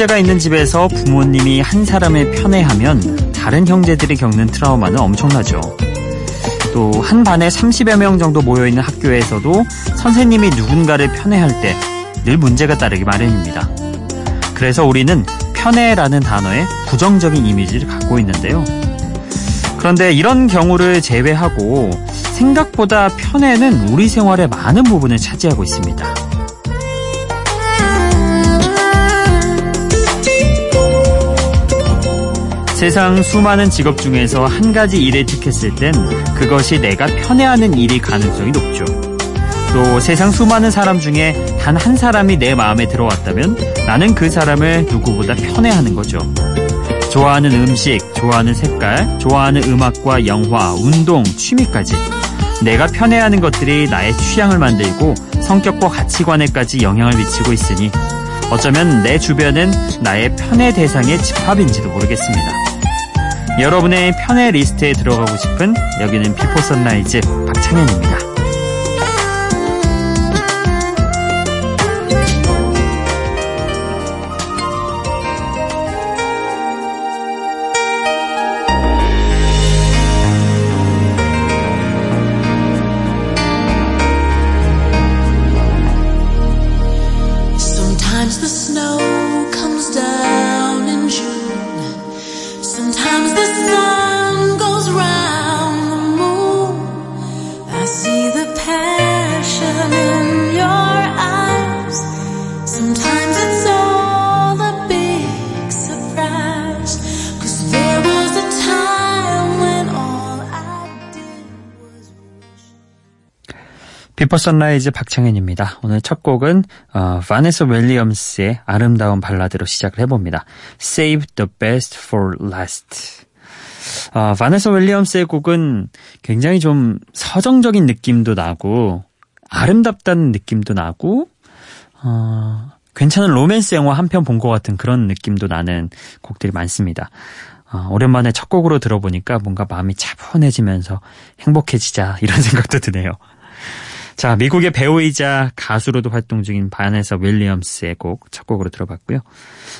형제가 있는 집에서 부모님이 한 사람을 편애하면 다른 형제들이 겪는 트라우마는 엄청나죠. 또 한 반에 30여 명 정도 모여있는 학교에서도 선생님이 누군가를 편애할 때 늘 문제가 따르기 마련입니다. 그래서 우리는 편애라는 단어에 부정적인 이미지를 갖고 있는데요. 그런데 이런 경우를 제외하고 생각보다 편애는 우리 생활의 많은 부분을 차지하고 있습니다. 세상 수많은 직업 중에서 한 가지 일에 택했을 땐 그것이 내가 편애하는 일이 가능성이 높죠. 또 세상 수많은 사람 중에 단 한 사람이 내 마음에 들어왔다면 나는 그 사람을 누구보다 편애하는 거죠. 좋아하는 음식, 좋아하는 색깔, 좋아하는 음악과 영화, 운동, 취미까지. 내가 편애하는 것들이 나의 취향을 만들고 성격과 가치관에까지 영향을 미치고 있으니 어쩌면 내 주변은 나의 편애 대상의 집합인지도 모르겠습니다. 여러분의 편애 리스트에 들어가고 싶은 여기는 Before Sunrise 박창현입니다. Before Sunrise 박창현입니다. 오늘 첫 곡은 어, 바네사 윌리엄스의 아름다운 발라드로 시작을 해봅니다. Save the best for last. 어, 바네사 윌리엄스의 곡은 굉장히 좀 서정적인 느낌도 나고 아름답다는 느낌도 나고 어, 괜찮은 로맨스 영화 한 편 본 것 같은 그런 느낌도 나는 곡들이 많습니다. 어, 오랜만에 첫 곡으로 들어보니까 뭔가 마음이 차분해지면서 행복해지자 이런 생각도 드네요. 자, 미국의 배우이자 가수로도 활동 중인 바네사 윌리엄스의 곡 첫 곡으로 들어봤고요.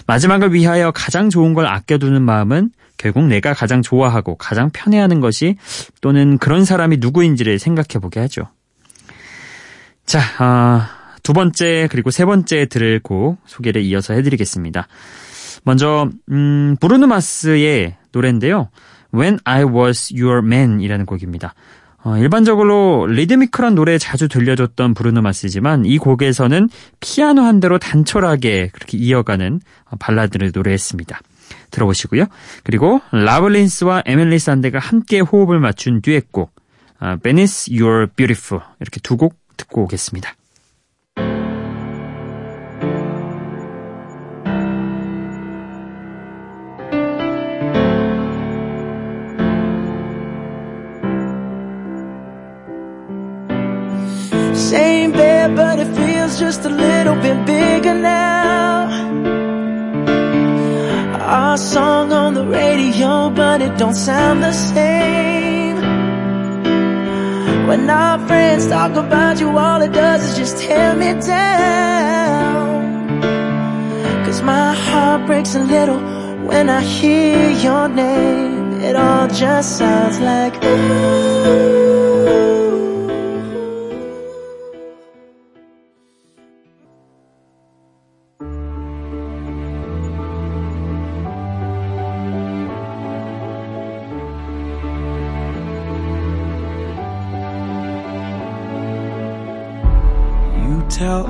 마지막을 위하여 가장 좋은 걸 아껴두는 마음은 결국 내가 가장 좋아하고 가장 편해하는 것이 또는 그런 사람이 누구인지를 생각해보게 하죠. 자, 어, 두 번째 그리고 세 번째 들을 곡 소개를 이어서 해드리겠습니다. 먼저 음, 브루노 마스의 노래인데요. When I Was Your Man이라는 곡입니다. 어, 일반적으로 리드미컬한 노래 자주 들려줬던 브루노 마스지만 이 곡에서는 피아노 한 대로 단촐하게 그렇게 이어가는 어, 발라드를 노래했습니다. 들어보시고요. 그리고 라블린스와 에밀리 산데가 함께 호흡을 맞춘 듀엣곡 어, Venice You're Beautiful 이렇게 두 곡 듣고 오겠습니다. Just a little bit bigger now. Our song on the radio, but it don't sound the same. When our friends talk about you, all it does is just tear me down. Cause my heart breaks a little when I hear your name. It all just sounds like ooh.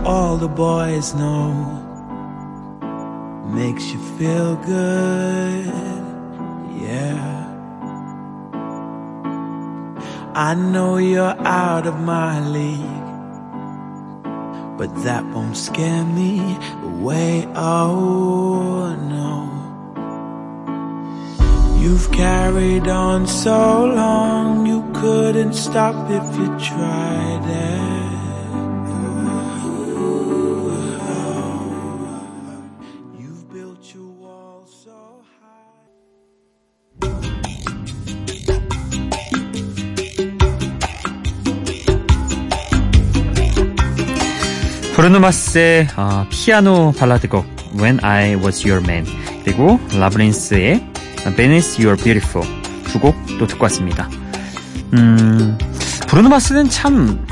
All the boys know makes you feel good, yeah. I know you're out of my league, but that won't scare me away. Oh no. You've carried on so long, you couldn't stop if you tried it. 브루노마스의 어, 피아노 발라드곡 When I Was Your Man 그리고 라브린스의 Venice You're Beautiful 두 곡 또 듣고 왔습니다. 음, 브루노 마스는 참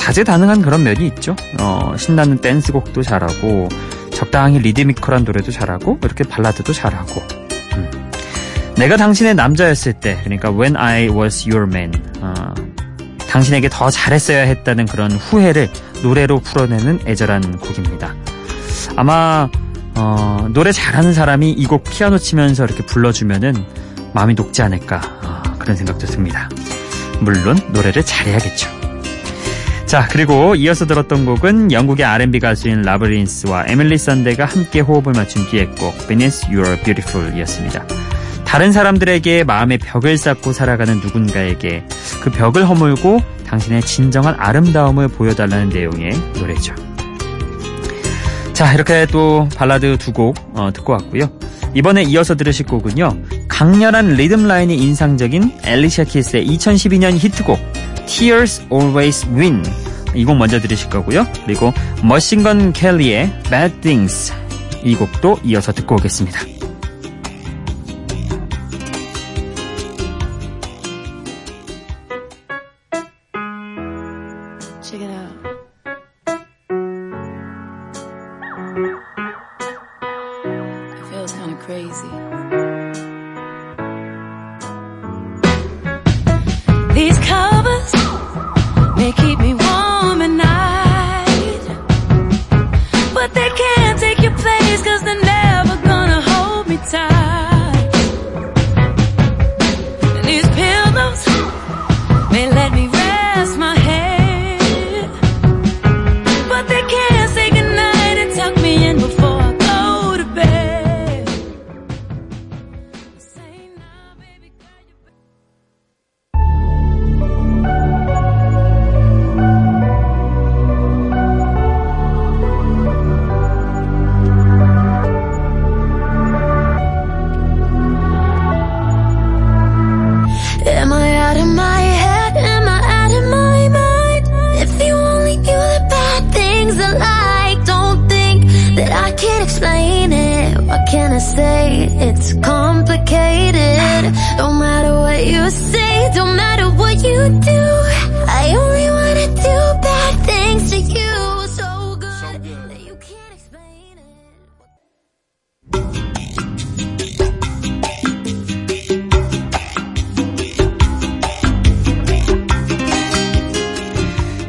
다재다능한 그런 면이 있죠. 어, 신나는 댄스곡도 잘하고 적당히 리드미컬한 노래도 잘하고 이렇게 발라드도 잘하고 음. 내가 당신의 남자였을 때 그러니까 When I Was Your Man 어, 당신에게 더 잘했어야 했다는 그런 후회를 노래로 풀어내는 애절한 곡입니다. 아마 어, 노래 잘하는 사람이 이 곡 피아노 치면서 이렇게 불러주면은 마음이 녹지 않을까 어, 그런 생각도 듭니다. 물론 노래를 잘해야겠죠. 자 그리고 이어서 들었던 곡은 영국의 R&B 가수인 라브린스와 에밀리 선데가 함께 호흡을 맞춘 듀엣곡 Venice You're Beautiful 이었습니다. 다른 사람들에게 마음의 벽을 쌓고 살아가는 누군가에게 그 벽을 허물고 당신의 진정한 아름다움을 보여달라는 내용의 노래죠. 자, 이렇게 또 발라드 두곡 어, 듣고 왔고요. 이번에 이어서 들으실 곡은요. 강렬한 리듬 라인이 인상적인 엘리샤 키스의 2012년 히트곡 Tears Always Win 이 곡 먼저 들으실 거고요. 그리고 머신건 켈리의 Bad Things 이 곡도 이어서 듣고 오겠습니다. can I say? It's complicated. Don't matter what you say, don't matter what you do. I only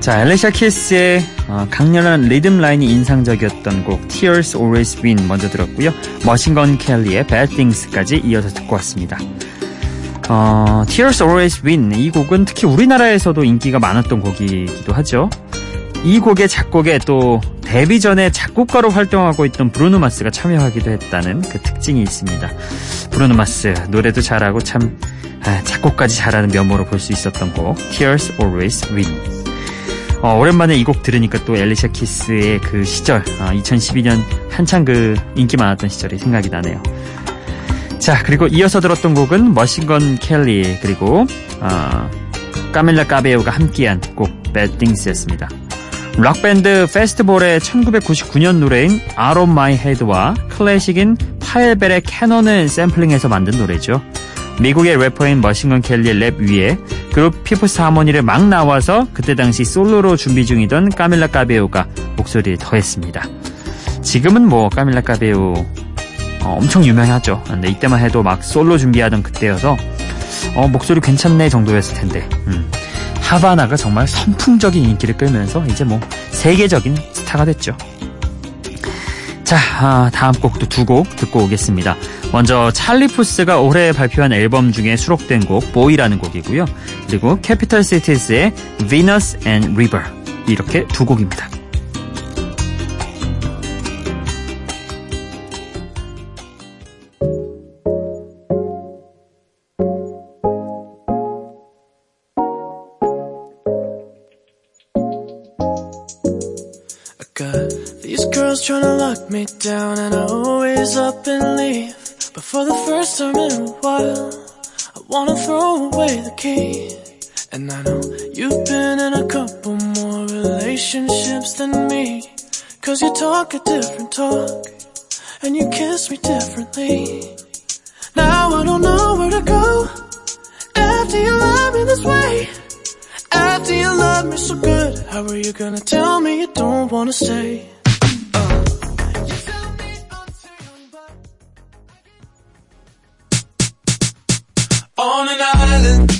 자, 엘리샤 키스의 어, 강렬한 리듬 라인이 인상적이었던 곡 Tears Always Win 먼저 들었고요. 머신건 켈리의 Bad Things까지 이어서 듣고 왔습니다. 어, Tears Always Win 이 곡은 특히 우리나라에서도 인기가 많았던 곡이기도 하죠. 이 곡의 작곡에 또 데뷔 전에 작곡가로 활동하고 있던 브루노 마스가 참여하기도 했다는 그 특징이 있습니다. 브루노 마스 노래도 잘하고 참 아, 작곡까지 잘하는 면모로 볼 수 있었던 곡 Tears Always Win 어, 오랜만에 이 곡 들으니까 또 엘리샤 키스의 그 시절, 어, 2012년 한창 그 인기 많았던 시절이 생각이 나네요. 자, 그리고 이어서 들었던 곡은 머신건 켈리, 그리고, 어, 까밀라 까베오가 함께한 곡, Bad Things였습니다. 락밴드 패스트볼의 1999년 노래인 Out of My Head와 클래식인 파헬벨의 캐논을 샘플링해서 만든 노래죠. 미국의 래퍼인 머신건 켈리의 랩 위에 그룹 피프스 하모니를 막 나와서 그때 당시 솔로로 준비 중이던 까밀라 까베오가 목소리를 더했습니다. 지금은 뭐 까밀라 까베오 어, 엄청 유명하죠. 근데 이때만 해도 막 솔로 준비하던 그때여서 어, 목소리 괜찮네 정도였을 텐데 음. Havana가 정말 선풍적인 인기를 끌면서 이제 뭐 세계적인 스타가 됐죠. 자, 아, 다음 곡도 두 곡 듣고 오겠습니다. 먼저 찰리 푸스가 올해 발표한 앨범 중에 수록된 곡 Boy라는 곡이고요. 그리고 캐피털 시티즈의 Venus and River 이렇게 두 곡입니다. But for the first time in a while I wanna throw away the key And I know you've been in a couple more relationships than me Cause you talk a different talk and you kiss me differently. Now I don't know where to go after you love me this way. After you love me so good, how are you gonna tell me you don't wanna stay? On an island,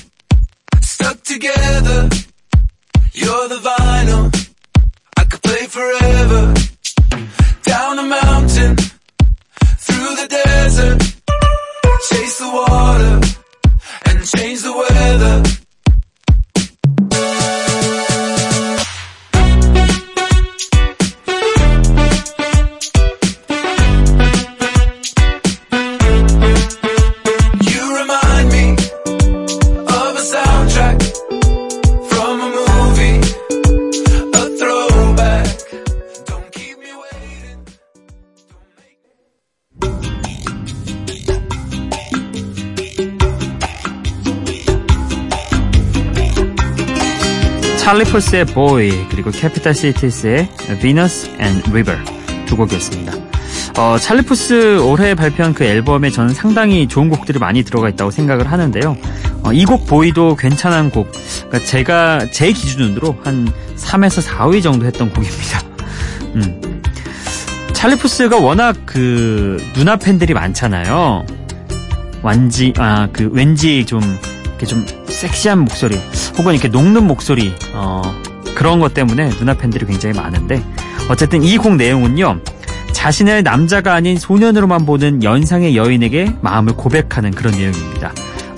푸스의 Boy 그리고 캐피탈 시티즈의 Venus and River 두 곡이었습니다. 어, 찰리 푸스 올해 발표한 그 앨범에 저는 상당히 좋은 곡들이 많이 들어가 있다고 생각을 하는데요. 어, 이곡 Boy도 괜찮은 곡. 그러니까 제가 제 기준으로 한 3에서 4위 정도 했던 곡입니다. 음. 찰리 푸스가 워낙 그 누나 팬들이 많잖아요. 완지 아 그 왠지 좀 이렇게 좀 섹시한 목소리 혹은 이렇게 녹는 목소리 어 그런 것 때문에 누나 팬들이 굉장히 많은데 어쨌든 이 곡 내용은요 자신을 남자가 아닌 소년으로만 보는 연상의 여인에게 마음을 고백하는 그런 내용입니다.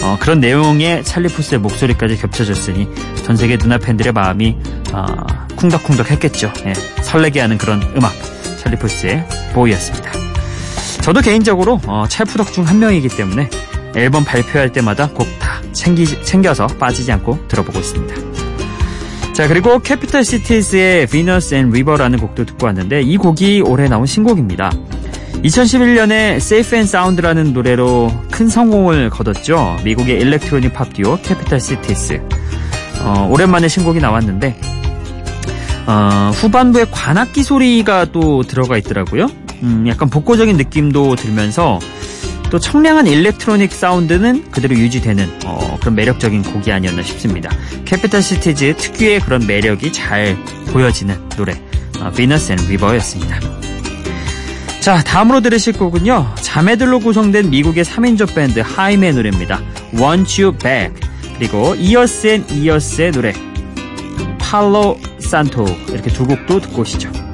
어, 그런 내용의 찰리푸스의 목소리까지 겹쳐졌으니 전 세계 누나 팬들의 마음이 어, 쿵덕쿵덕 했겠죠. 예, 설레게 하는 그런 음악 찰리푸스의 보이였습니다. 저도 개인적으로 어, 찰푸덕 중 한 명이기 때문에 앨범 발표할 때마다 꼭다 챙겨서 빠지지 않고 들어보고 있습니다. 자 그리고 캐피탈 시티즈의 Venus and River라는 곡도 듣고 왔는데 이 곡이 올해 나온 신곡입니다. 2011년에 Safe and Sound라는 노래로 큰 성공을 거뒀죠. 미국의 electronic 팝 듀오 캐피탈 시티즈. 어, 오랜만에 신곡이 나왔는데 어, 후반부에 관악기 소리가 또 들어가 있더라고요. 음, 약간 복고적인 느낌도 들면서 또 청량한 electronic 사운드는 그대로 유지되는 어, 그런 매력적인 곡이 아니었나 싶습니다. 캐피탈 시티즈 특유의 그런 매력이 잘 보여지는 노래 어, Venus and River였습니다. 자 다음으로 들으실 곡은요 자매들로 구성된 미국의 3인조 밴드 하임의 노래입니다. Want You Back 그리고 이어스 앤 이어스의 노래 Palo Santo 이렇게 두 곡도 듣고 오시죠.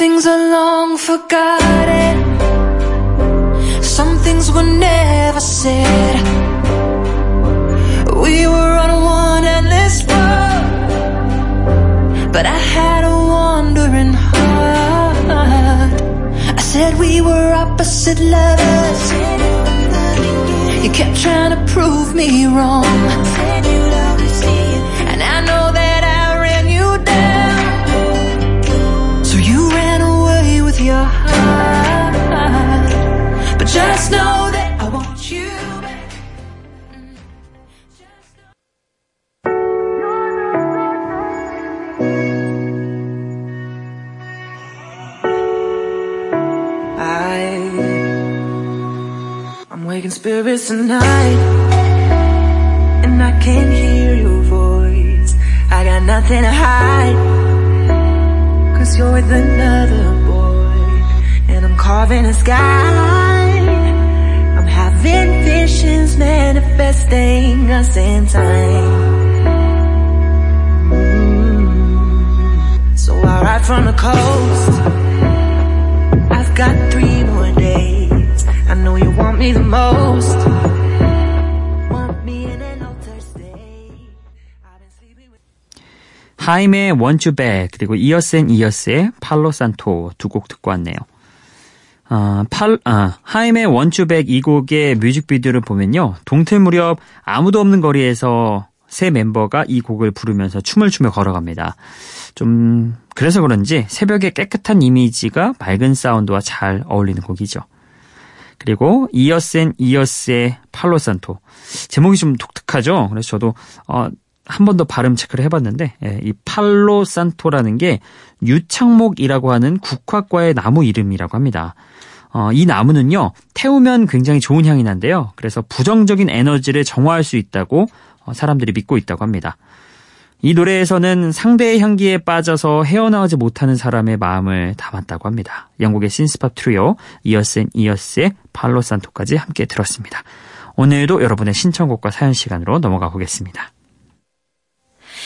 Things are long forgotten. Some things were never said. We were on one endless road, but I had a wandering heart. I said we were opposite lovers. You kept trying to prove me wrong. Your heart. But just know that I want you. I I'm waking spirits tonight And I can hear your voice I got nothing to hide Cause you're with another carving a sky I'm having visions manifesting us in time Mm. So I ride from the coast I've got three more days. I know you want me the most. Want me in an altar stay. I've been sleeping with. 하임의 Want You Back 그리고 이어스 앤 이어스의 팔로 산토 두 곡 듣고 왔네요. 아, 팔, 아, 하임의 Back 이 곡의 뮤직비디오를 보면요. 동틀 무렵 아무도 없는 거리에서 세 멤버가 이 곡을 부르면서 춤을 추며 걸어갑니다. 좀 그래서 그런지 새벽의 깨끗한 이미지가 맑은 사운드와 잘 어울리는 곡이죠. 그리고 이어스 앤 이어스의 Palo Santo 제목이 좀 독특하죠. 그래서 저도 어, 한 번 더 발음 체크를 해봤는데 예, 이 팔로 산토라는 게 유창목이라고 하는 국화과의 나무 이름이라고 합니다. 어, 이 나무는요 태우면 굉장히 좋은 향이 난데요. 그래서 부정적인 에너지를 정화할 수 있다고 어, 사람들이 믿고 있다고 합니다. 이 노래에서는 상대의 향기에 빠져서 헤어나오지 못하는 사람의 마음을 담았다고 합니다. 영국의 신스팝 트리오 Years and Years의 Palo Santo까지 함께 들었습니다. 오늘도 여러분의 신청곡과 사연 시간으로 넘어가 보겠습니다.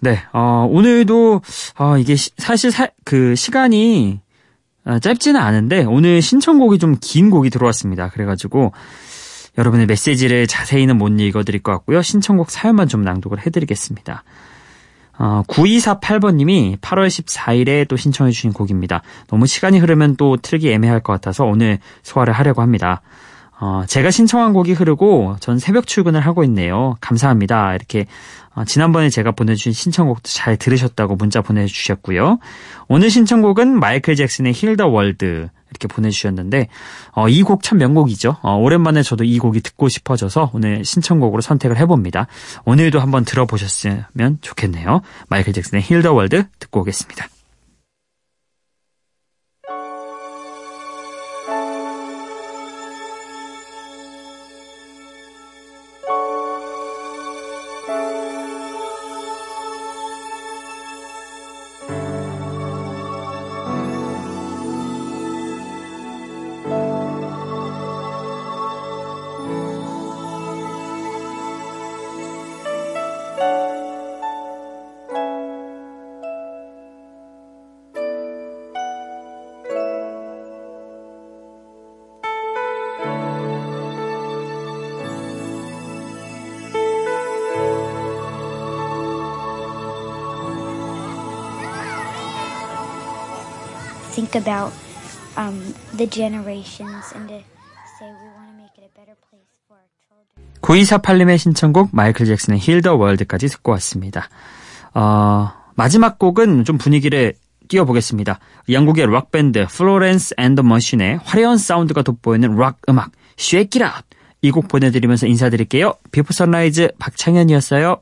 네, 어, 오늘도 어, 이게 시, 사실 사, 그 시간이 어, 짧지는 않은데 오늘 신청곡이 좀 긴 곡이 들어왔습니다. 그래가지고 여러분의 메시지를 자세히는 못 읽어드릴 것 같고요. 신청곡 사연만 좀 낭독을 해드리겠습니다. 어, 9248번님이 8월 14일에 또 신청해 주신 곡입니다. 너무 시간이 흐르면 또 틀기 애매할 것 같아서 오늘 소화를 하려고 합니다. 어, 제가 신청한 곡이 흐르고 전 새벽 출근을 하고 있네요. 감사합니다. 이렇게 어, 지난번에 제가 보내주신 신청곡도 잘 들으셨다고 문자 보내주셨고요. 오늘 신청곡은 마이클 잭슨의 Heal the World 이렇게 보내주셨는데 어, 이 곡 참 명곡이죠. 어, 오랜만에 저도 이 곡이 듣고 싶어져서 오늘 신청곡으로 선택을 해봅니다. 오늘도 한번 들어보셨으면 좋겠네요. 마이클 잭슨의 힐 더 월드 듣고 오겠습니다. Think about um, the generations and to say we want to make it a better place for our children. 9248님의 신청곡 마이클 잭슨의 Heal the World까지 듣고 왔습니다. 어, 마지막 곡은 좀 분위기를 띄워보겠습니다. 영국의 록밴드 Florence and the Machine의 화려한 사운드가 돋보이는 록 음악 Shake It Out 이곡 보내드리면서 인사드릴게요. Before Sunrise 박창현이었어요.